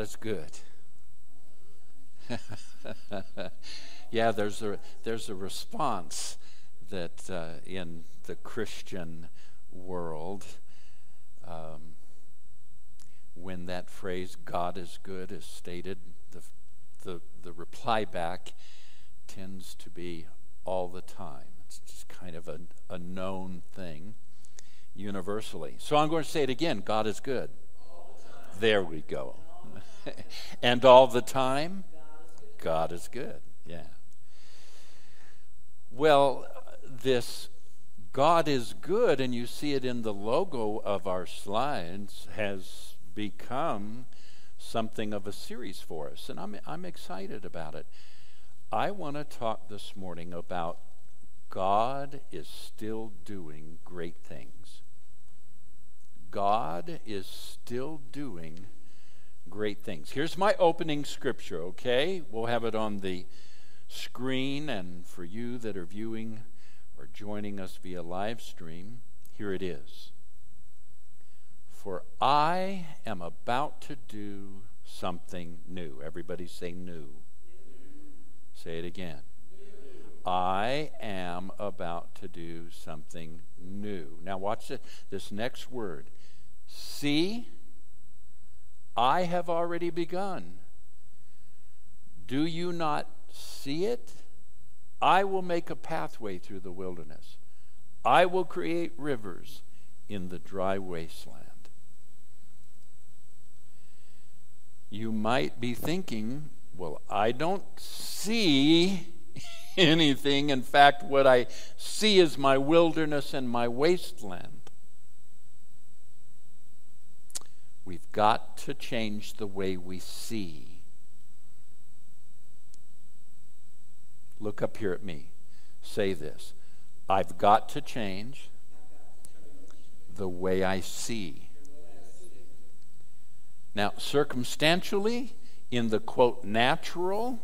God is good. yeah, there's a there's a response that uh, in the Christian world, um, when that phrase "God is good" is stated, the the the reply back tends to be all the time. It's just kind of a, a known thing universally. So I'm going to say it again God is good. There we go. and all the time, God is good. Yeah. Well, this God is good, and you see it in the logo of our slides, has become something of a series for us, and I'm, I'm excited about it. I want to talk this morning about God is still doing great things. God is still doing great things. Here's my opening scripture, okay? We'll have it on the screen, and for you that are viewing or joining us via live stream, here it is. For I am about to do something new. Everybody say new. new. Say it again. I am about to do something new. Now, watch it. This next word. See, I have already begun. Do you not see it? I will make a pathway through the wilderness. I will create rivers in the dry wasteland. You might be thinking, well, I don't see anything. In fact, what I see is my wilderness and my wasteland. We've got to change the way we see. Look up here at me. Say this I've got to change the way I see. Now, circumstantially, in the quote natural,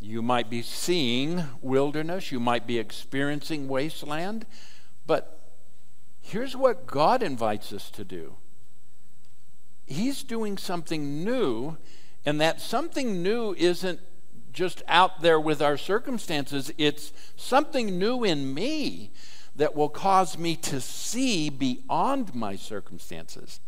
you might be seeing wilderness, you might be experiencing wasteland, but here's what God invites us to do He's doing something new, and that something new isn't just out there with our circumstances, it's something new in me that will cause me to see beyond my circumstances.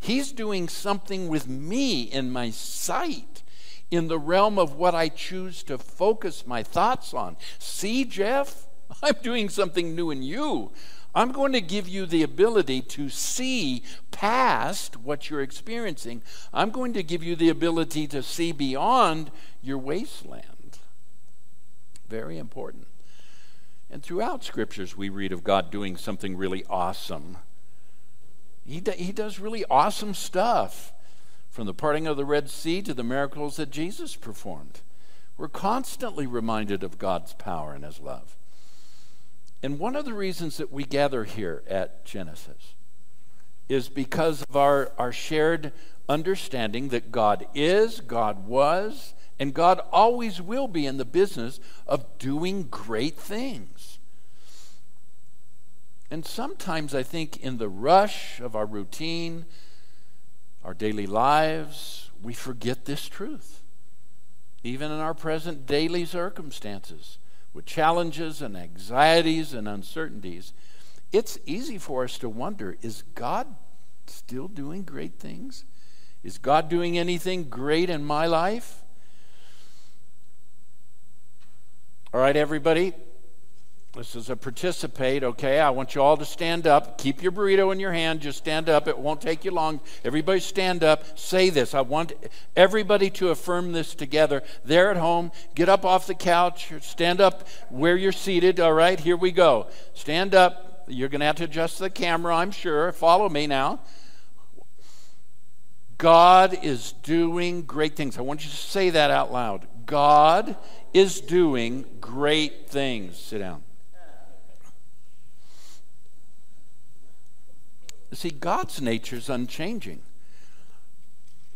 He's doing something with me in my sight, in the realm of what I choose to focus my thoughts on. See, Jeff, I'm doing something new in you. I'm going to give you the ability to see past what you're experiencing. I'm going to give you the ability to see beyond your wasteland. Very important. And throughout scriptures, we read of God doing something really awesome. He, do, he does really awesome stuff, from the parting of the Red Sea to the miracles that Jesus performed. We're constantly reminded of God's power and His love. And one of the reasons that we gather here at Genesis is because of our, our shared understanding that God is, God was, and God always will be in the business of doing great things. And sometimes I think in the rush of our routine, our daily lives, we forget this truth, even in our present daily circumstances with challenges and anxieties and uncertainties, it's easy for us to wonder is God still doing great things? Is God doing anything great in my life? All right, everybody, this is a participate, okay? I want you all to stand up. Keep your burrito in your hand. Just stand up. It won't take you long. Everybody stand up. Say this. I want everybody to affirm this together. There at home, get up off the couch. Stand up where you're seated, all right? Here we go. Stand up. You're going to have to adjust the camera, I'm sure. Follow me now. God is doing great things. I want you to say that out loud. God is doing great things. Sit down. See, God's nature is unchanging.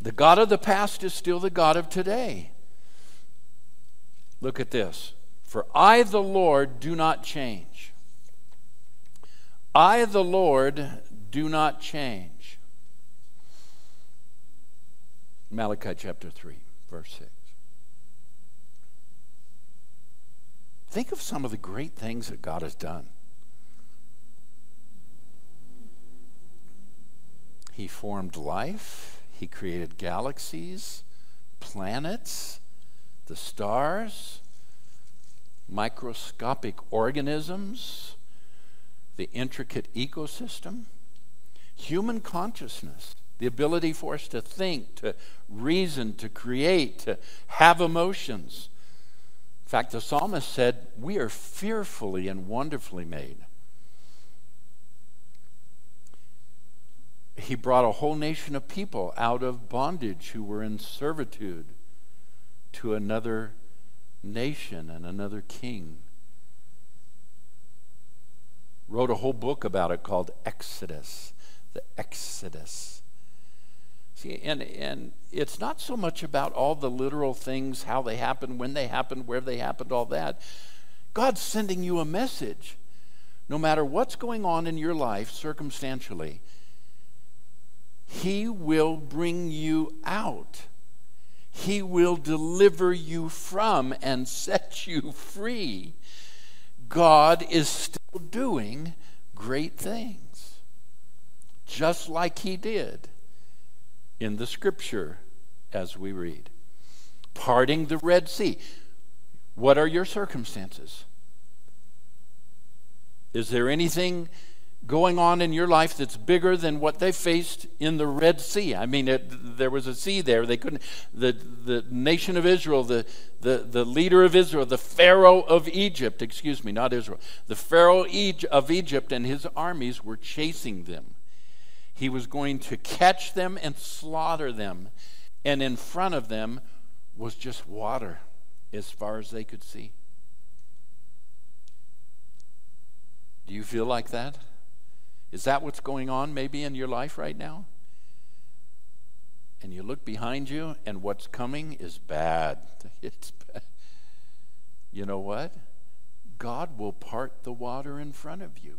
The God of the past is still the God of today. Look at this. For I, the Lord, do not change. I, the Lord, do not change. Malachi chapter 3, verse 6. Think of some of the great things that God has done. He formed life, He created galaxies, planets, the stars, microscopic organisms, the intricate ecosystem, human consciousness, the ability for us to think, to reason, to create, to have emotions. In fact, the psalmist said, We are fearfully and wonderfully made. He brought a whole nation of people out of bondage who were in servitude to another nation and another king. Wrote a whole book about it called Exodus, the Exodus. See, and, and it's not so much about all the literal things, how they happened, when they happened, where they happened, all that. God's sending you a message. No matter what's going on in your life circumstantially, He will bring you out. He will deliver you from and set you free. God is still doing great things, just like He did in the scripture as we read. Parting the Red Sea. What are your circumstances? Is there anything going on in your life that's bigger than what they faced in the Red Sea. I mean, it, there was a sea there. They couldn't. The the nation of Israel, the the the leader of Israel, the Pharaoh of Egypt. Excuse me, not Israel. The Pharaoh of Egypt and his armies were chasing them. He was going to catch them and slaughter them, and in front of them was just water, as far as they could see. Do you feel like that? Is that what's going on maybe in your life right now? And you look behind you, and what's coming is bad. It's bad. You know what? God will part the water in front of you.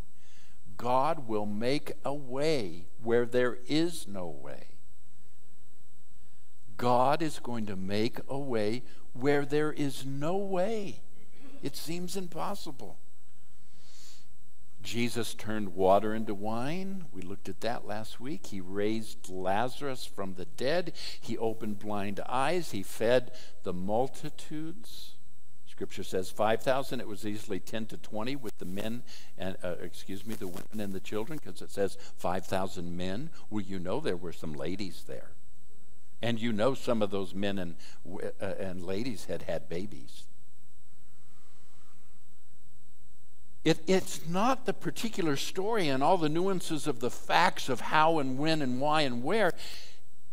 God will make a way where there is no way. God is going to make a way where there is no way. It seems impossible. Jesus turned water into wine. We looked at that last week. He raised Lazarus from the dead. He opened blind eyes. He fed the multitudes. Scripture says 5,000. It was easily 10 to 20 with the men and, uh, excuse me, the women and the children because it says 5,000 men. Well, you know there were some ladies there. And you know some of those men and, uh, and ladies had had babies. It, it's not the particular story and all the nuances of the facts of how and when and why and where.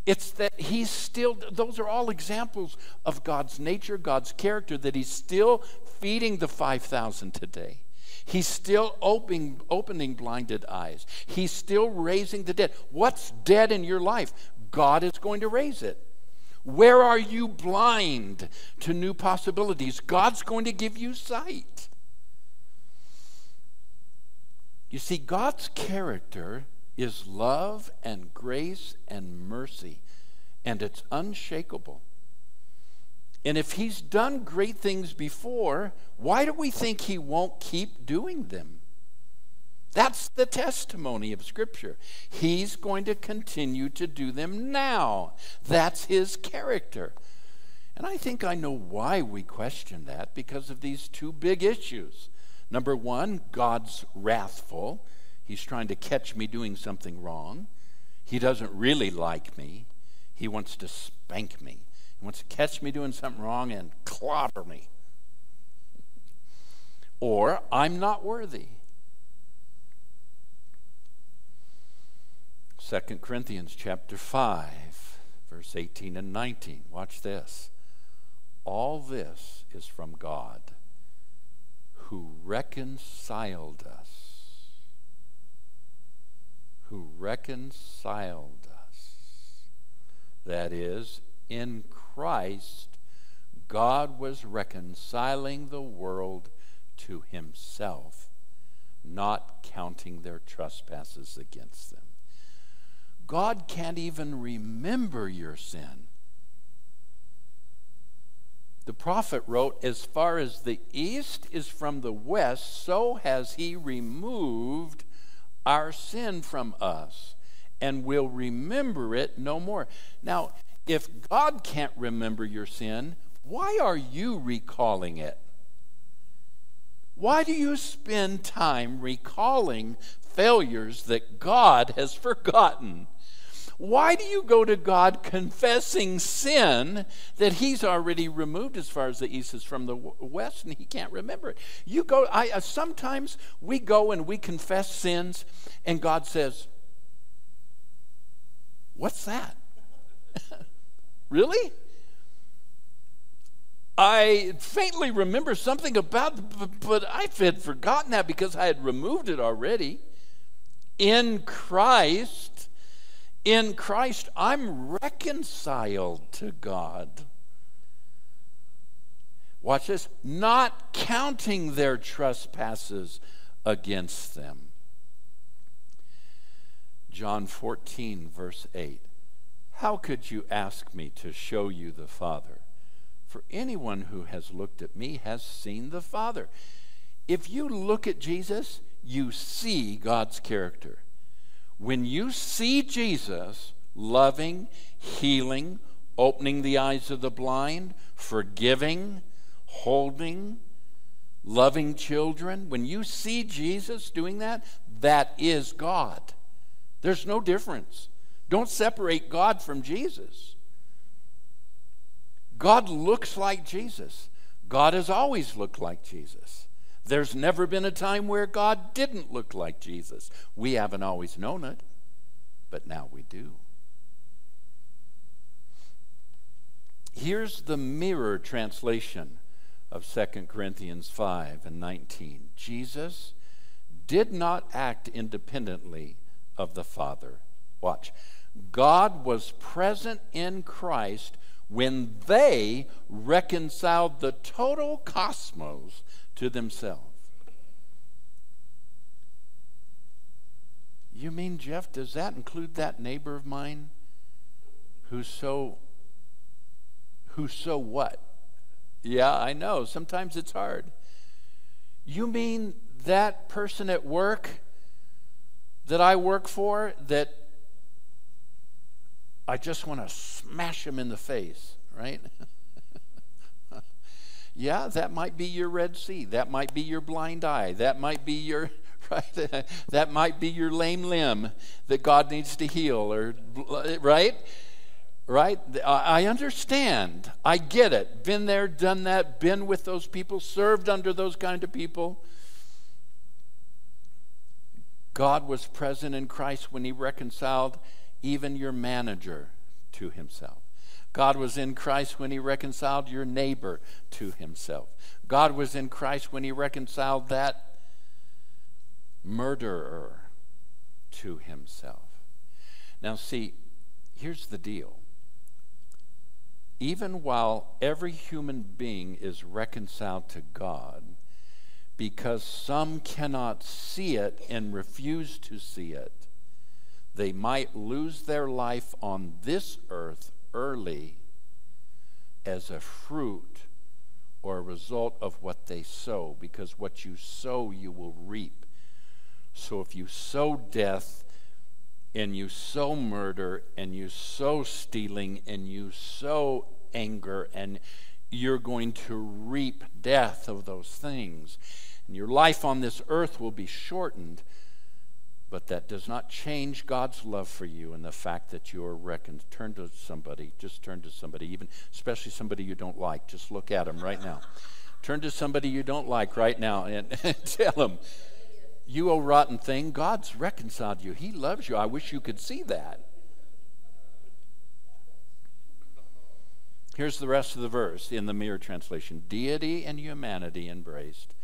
It's that he's still, those are all examples of God's nature, God's character, that he's still feeding the 5,000 today. He's still opening, opening blinded eyes. He's still raising the dead. What's dead in your life? God is going to raise it. Where are you blind to new possibilities? God's going to give you sight. You see, God's character is love and grace and mercy, and it's unshakable. And if He's done great things before, why do we think He won't keep doing them? That's the testimony of Scripture. He's going to continue to do them now. That's His character. And I think I know why we question that because of these two big issues. Number one, God's wrathful. He's trying to catch me doing something wrong. He doesn't really like me. He wants to spank me. He wants to catch me doing something wrong and clobber me. Or I'm not worthy. 2 Corinthians chapter 5, verse 18 and 19. Watch this. All this is from God who reconciled us. Who reconciled us. That is, in Christ, God was reconciling the world to himself, not counting their trespasses against them. God can't even remember your sin The prophet wrote, As far as the east is from the west, so has he removed our sin from us and will remember it no more. Now, if God can't remember your sin, why are you recalling it? Why do you spend time recalling failures that God has forgotten? Why do you go to God confessing sin that He's already removed as far as the east is from the west and He can't remember it? You go, I, uh, sometimes we go and we confess sins, and God says, What's that? really? I faintly remember something about, but I had forgotten that because I had removed it already. In Christ, in Christ, I'm reconciled to God. Watch this, not counting their trespasses against them. John 14, verse 8. How could you ask me to show you the Father? For anyone who has looked at me has seen the Father. If you look at Jesus, you see God's character. When you see Jesus loving, healing, opening the eyes of the blind, forgiving, holding, loving children, when you see Jesus doing that, that is God. There's no difference. Don't separate God from Jesus. God looks like Jesus. God has always looked like Jesus. There's never been a time where God didn't look like Jesus. We haven't always known it, but now we do. Here's the mirror translation of 2 Corinthians 5 and 19. Jesus did not act independently of the Father. Watch. God was present in Christ when they reconciled the total cosmos to themselves. You mean, Jeff, does that include that neighbor of mine who's so, who's so what? Yeah, I know. Sometimes it's hard. You mean that person at work that I work for that I just want to smash him in the face, right? yeah, that might be your Red Sea. That might be your blind eye. That might be your right. that might be your lame limb that God needs to heal, or right, right. I understand. I get it. Been there, done that. Been with those people. Served under those kind of people. God was present in Christ when He reconciled even your manager to himself. God was in Christ when he reconciled your neighbor to himself. God was in Christ when he reconciled that murderer to himself. Now, see, here's the deal. Even while every human being is reconciled to God, because some cannot see it and refuse to see it, they might lose their life on this earth early as a fruit or a result of what they sow, because what you sow, you will reap. So if you sow death, and you sow murder, and you sow stealing, and you sow anger, and you're going to reap death of those things. And your life on this earth will be shortened but that does not change God's love for you and the fact that you are reckoned. Turn to somebody, just turn to somebody, even especially somebody you don't like. Just look at them right now. Turn to somebody you don't like right now and, tell them, You, old rotten thing, God's reconciled you. He loves you. I wish you could see that. Here's the rest of the verse in the mirror translation Deity and humanity embraced.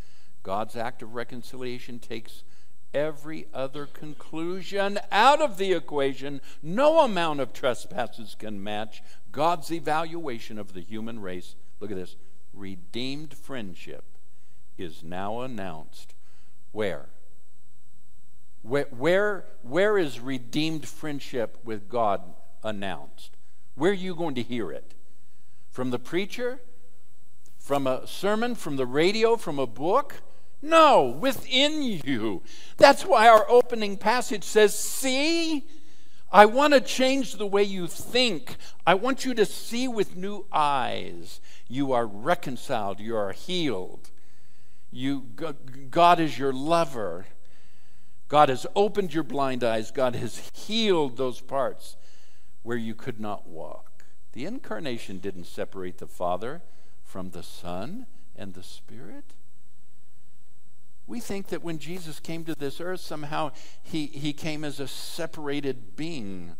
God's act of reconciliation takes every other conclusion out of the equation. No amount of trespasses can match God's evaluation of the human race. Look at this. Redeemed friendship is now announced. Where? Where, where, where is redeemed friendship with God announced? Where are you going to hear it? From the preacher? from a sermon, from the radio, from a book. No, within you. That's why our opening passage says, See, I want to change the way you think. I want you to see with new eyes. You are reconciled, you are healed. You, God is your lover. God has opened your blind eyes. God has healed those parts where you could not walk. The incarnation didn't separate the Father from the Son and the Spirit. We think that when Jesus came to this earth, somehow he, he came as a separated being.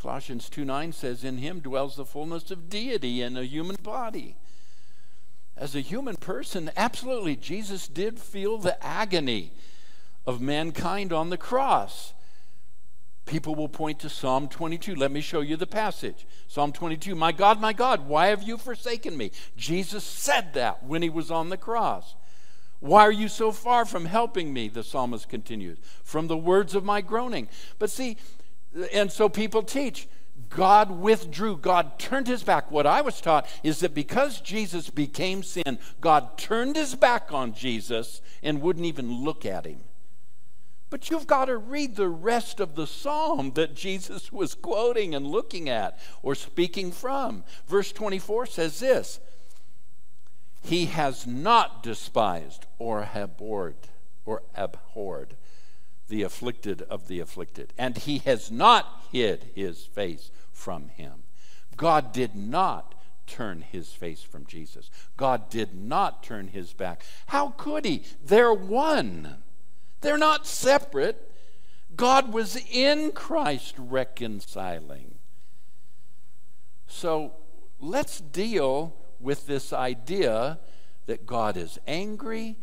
Colossians 2 9 says, In him dwells the fullness of deity in a human body. As a human person, absolutely, Jesus did feel the agony of mankind on the cross. People will point to Psalm 22. Let me show you the passage. Psalm 22 My God, my God, why have you forsaken me? Jesus said that when he was on the cross. Why are you so far from helping me? The psalmist continues, from the words of my groaning. But see, and so people teach God withdrew, God turned his back. What I was taught is that because Jesus became sin, God turned his back on Jesus and wouldn't even look at him. But you've got to read the rest of the psalm that Jesus was quoting and looking at or speaking from. Verse 24 says this He has not despised or abhorred or abhorred the afflicted of the afflicted, and he has not hid his face from him. God did not turn his face from Jesus. God did not turn his back. How could he? They're one. They're not separate. God was in Christ reconciling. So let's deal with this idea that God is angry,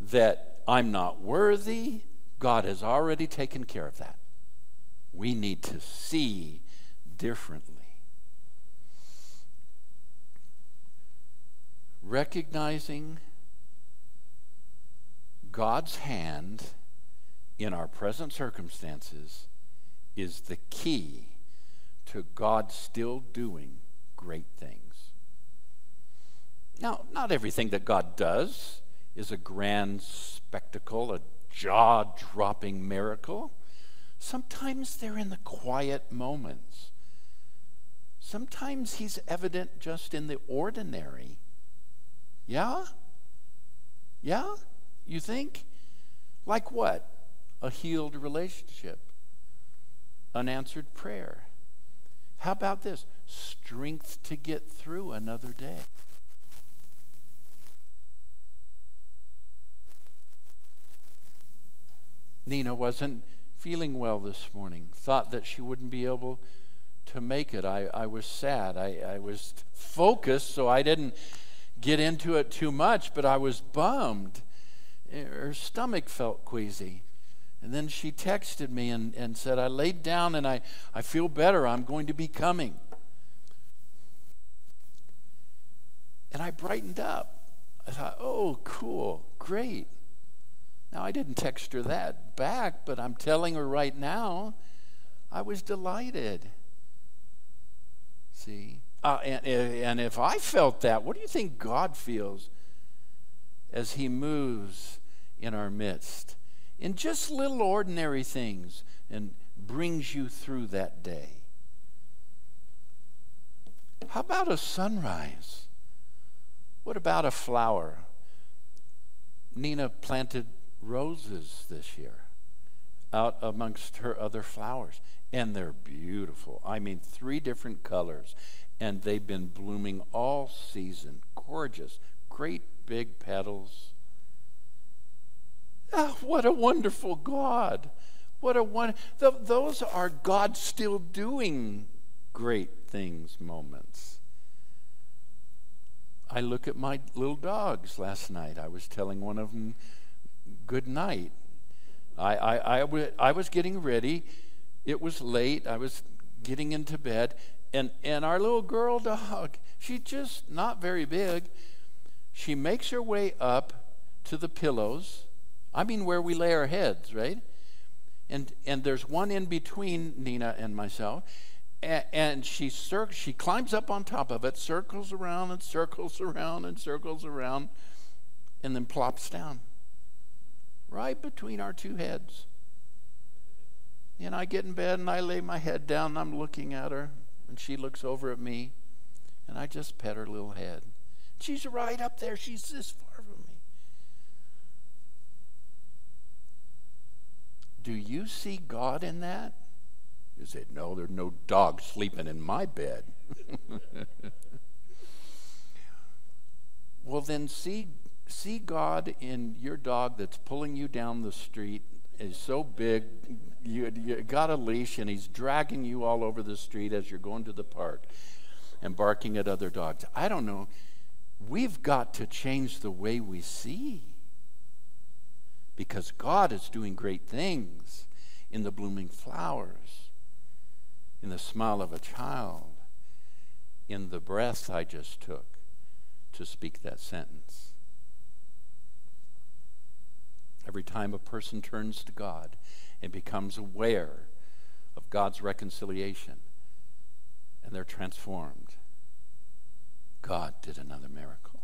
that I'm not worthy. God has already taken care of that. We need to see differently. Recognizing God's hand in our present circumstances is the key to God still doing great things. Now, not everything that God does is a grand spectacle, a jaw dropping miracle. Sometimes they're in the quiet moments. Sometimes He's evident just in the ordinary. Yeah? Yeah? You think? Like what? A healed relationship, unanswered prayer. How about this? Strength to get through another day. Nina wasn't feeling well this morning, thought that she wouldn't be able to make it. I, I was sad. I, I was focused, so I didn't get into it too much, but I was bummed eh, her stomach felt queasy. And then she texted me and, and said, I laid down and I, I feel better. I'm going to be coming. And I brightened up. I thought, oh, cool, great. Now, I didn't text her that back, but I'm telling her right now, I was delighted. See? Uh, and, and if I felt that, what do you think God feels as He moves in our midst in just little ordinary things and brings you through that day. How about a sunrise? What about a flower? Nina planted roses this year out amongst her other flowers, and they're beautiful. I mean, three different colors, and they've been blooming all season. Gorgeous, great big petals. Oh, what a wonderful God. What a one. Th- those are God still doing great things moments. I look at my little dogs last night. I was telling one of them good night. I, I, I, w- I was getting ready. It was late. I was getting into bed. And, and our little girl dog, she's just not very big. She makes her way up to the pillows I mean where we lay our heads, right? And and there's one in between Nina and myself, and, and she cir- she climbs up on top of it, circles around and circles around and circles around, and then plops down right between our two heads. And I get in bed and I lay my head down and I'm looking at her, and she looks over at me, and I just pet her little head. She's right up there. She's this far from me. Do you see God in that? You say, No, there's no dog sleeping in my bed. well, then see, see God in your dog that's pulling you down the street, is so big, you, you got a leash, and he's dragging you all over the street as you're going to the park and barking at other dogs. I don't know. We've got to change the way we see because God is doing great things in the blooming flowers in the smile of a child, in the breath I just took to speak that sentence. Every time a person turns to God and becomes aware of God's reconciliation and they're transformed, God did another miracle.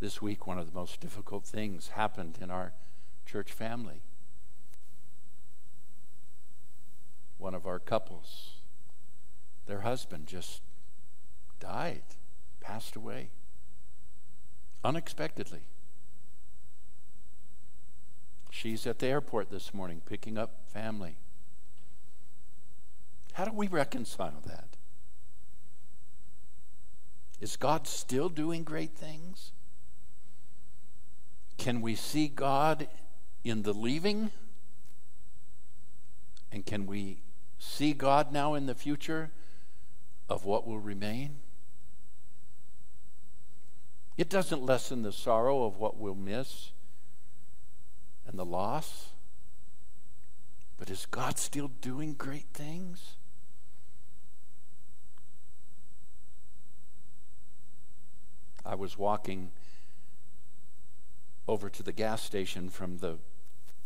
This week, one of the most difficult things happened in our church family. one of our couples. Their husband just died, passed away, unexpectedly. She's at the airport this morning picking up family. How do we reconcile that? Is God still doing great things? Can we see God in the leaving? And can we see God now in the future of what will remain. It doesn't lessen the sorrow of what we'll miss and the loss. But is God still doing great things? I was walking over to the gas station from the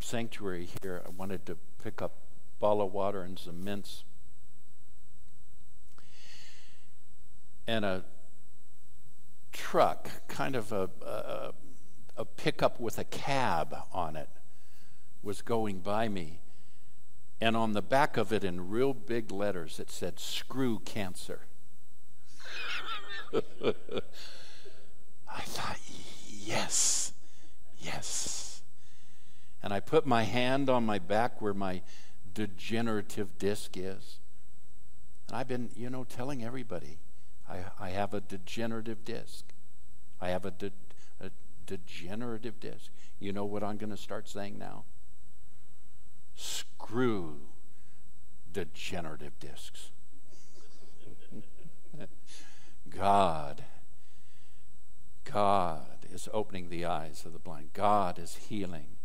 sanctuary here. I wanted to pick up a bottle of water and some mints. And a truck, kind of a, a, a pickup with a cab on it, was going by me. And on the back of it, in real big letters, it said, Screw cancer. I thought, yes, yes. And I put my hand on my back where my degenerative disc is. And I've been, you know, telling everybody I, I have a degenerative disc. I have a, de, a degenerative disc. You know what I'm going to start saying now? Screw degenerative discs. God, God is opening the eyes of the blind. God is healing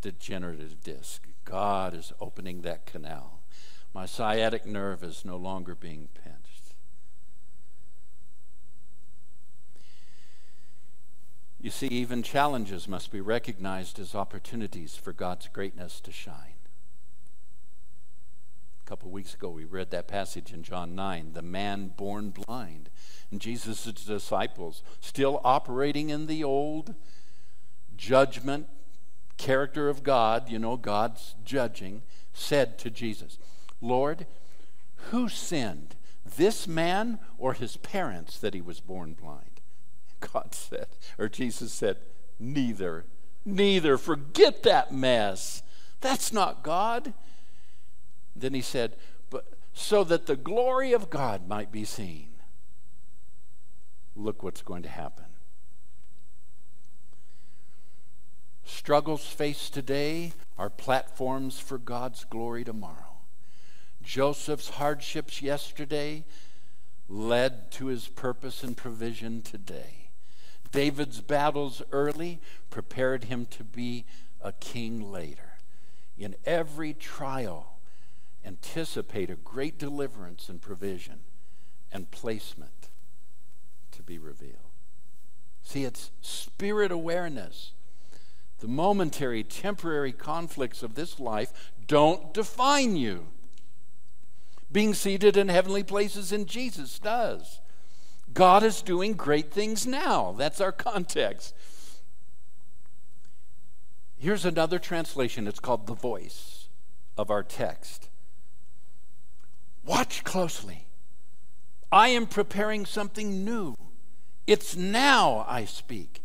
degenerative disc. God is opening that canal. My sciatic nerve is no longer being pinched. You see, even challenges must be recognized as opportunities for God's greatness to shine. A couple weeks ago, we read that passage in John 9 the man born blind. And Jesus' disciples, still operating in the old judgment character of God, you know, God's judging, said to Jesus, Lord, who sinned, this man or his parents, that he was born blind? God said, or Jesus said, Neither. Neither. Forget that mess. That's not God. Then he said, But so that the glory of God might be seen. Look what's going to happen. Struggles faced today are platforms for God's glory tomorrow. Joseph's hardships yesterday led to his purpose and provision today. David's battles early prepared him to be a king later. In every trial, anticipate a great deliverance and provision and placement to be revealed. See, it's spirit awareness The momentary, temporary conflicts of this life don't define you. Being seated in heavenly places in Jesus does. God is doing great things now. That's our context. Here's another translation. It's called the voice of our text. Watch closely. I am preparing something new. It's now I speak.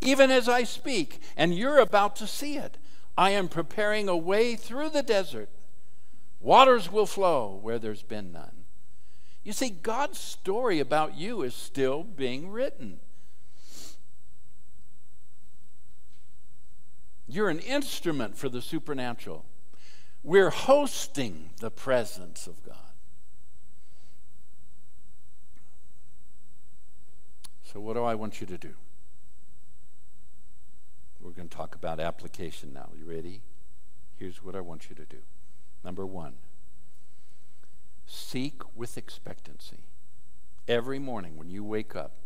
Even as I speak, and you're about to see it, I am preparing a way through the desert. Waters will flow where there's been none. You see, God's story about you is still being written. You're an instrument for the supernatural. We're hosting the presence of God. So, what do I want you to do? We're going to talk about application now. You ready? Here's what I want you to do. Number one, seek with expectancy. Every morning when you wake up,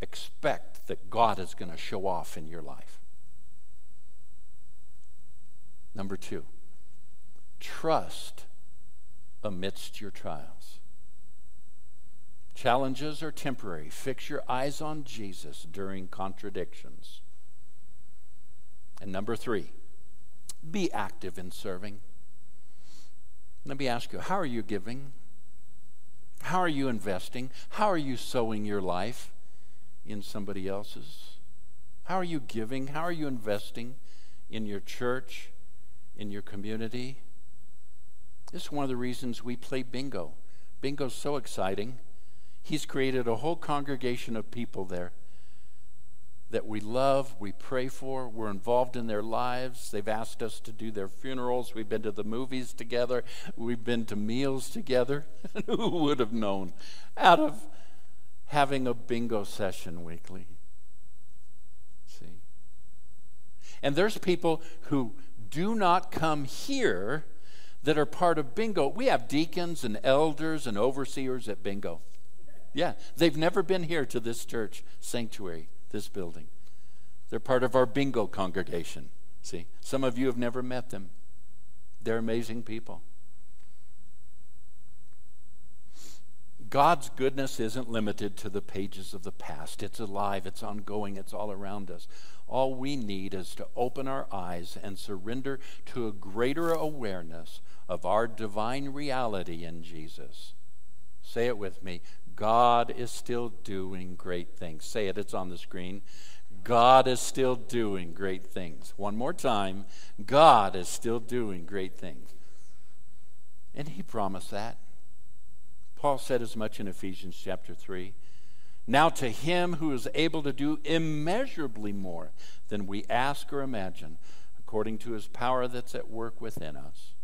expect that God is going to show off in your life. Number two, trust amidst your trials. Challenges are temporary. Fix your eyes on Jesus during contradictions. And number three, be active in serving. Let me ask you how are you giving? How are you investing? How are you sowing your life in somebody else's? How are you giving? How are you investing in your church? in your community. This is one of the reasons we play bingo. Bingo's so exciting. He's created a whole congregation of people there that we love, we pray for, we're involved in their lives. They've asked us to do their funerals. We've been to the movies together, we've been to meals together. Who would have known out of having a bingo session weekly? See? And there's people who do not come here that are part of bingo. We have deacons and elders and overseers at bingo. Yeah, they've never been here to this church sanctuary, this building. They're part of our bingo congregation. See, some of you have never met them. They're amazing people. God's goodness isn't limited to the pages of the past. It's alive, it's ongoing, it's all around us. All we need is to open our eyes and surrender to a greater awareness of our divine reality in Jesus. Say it with me God is still doing great things. Say it, it's on the screen. God is still doing great things. One more time God is still doing great things. And He promised that. Paul said as much in Ephesians chapter 3. Now, to him who is able to do immeasurably more than we ask or imagine, according to his power that's at work within us.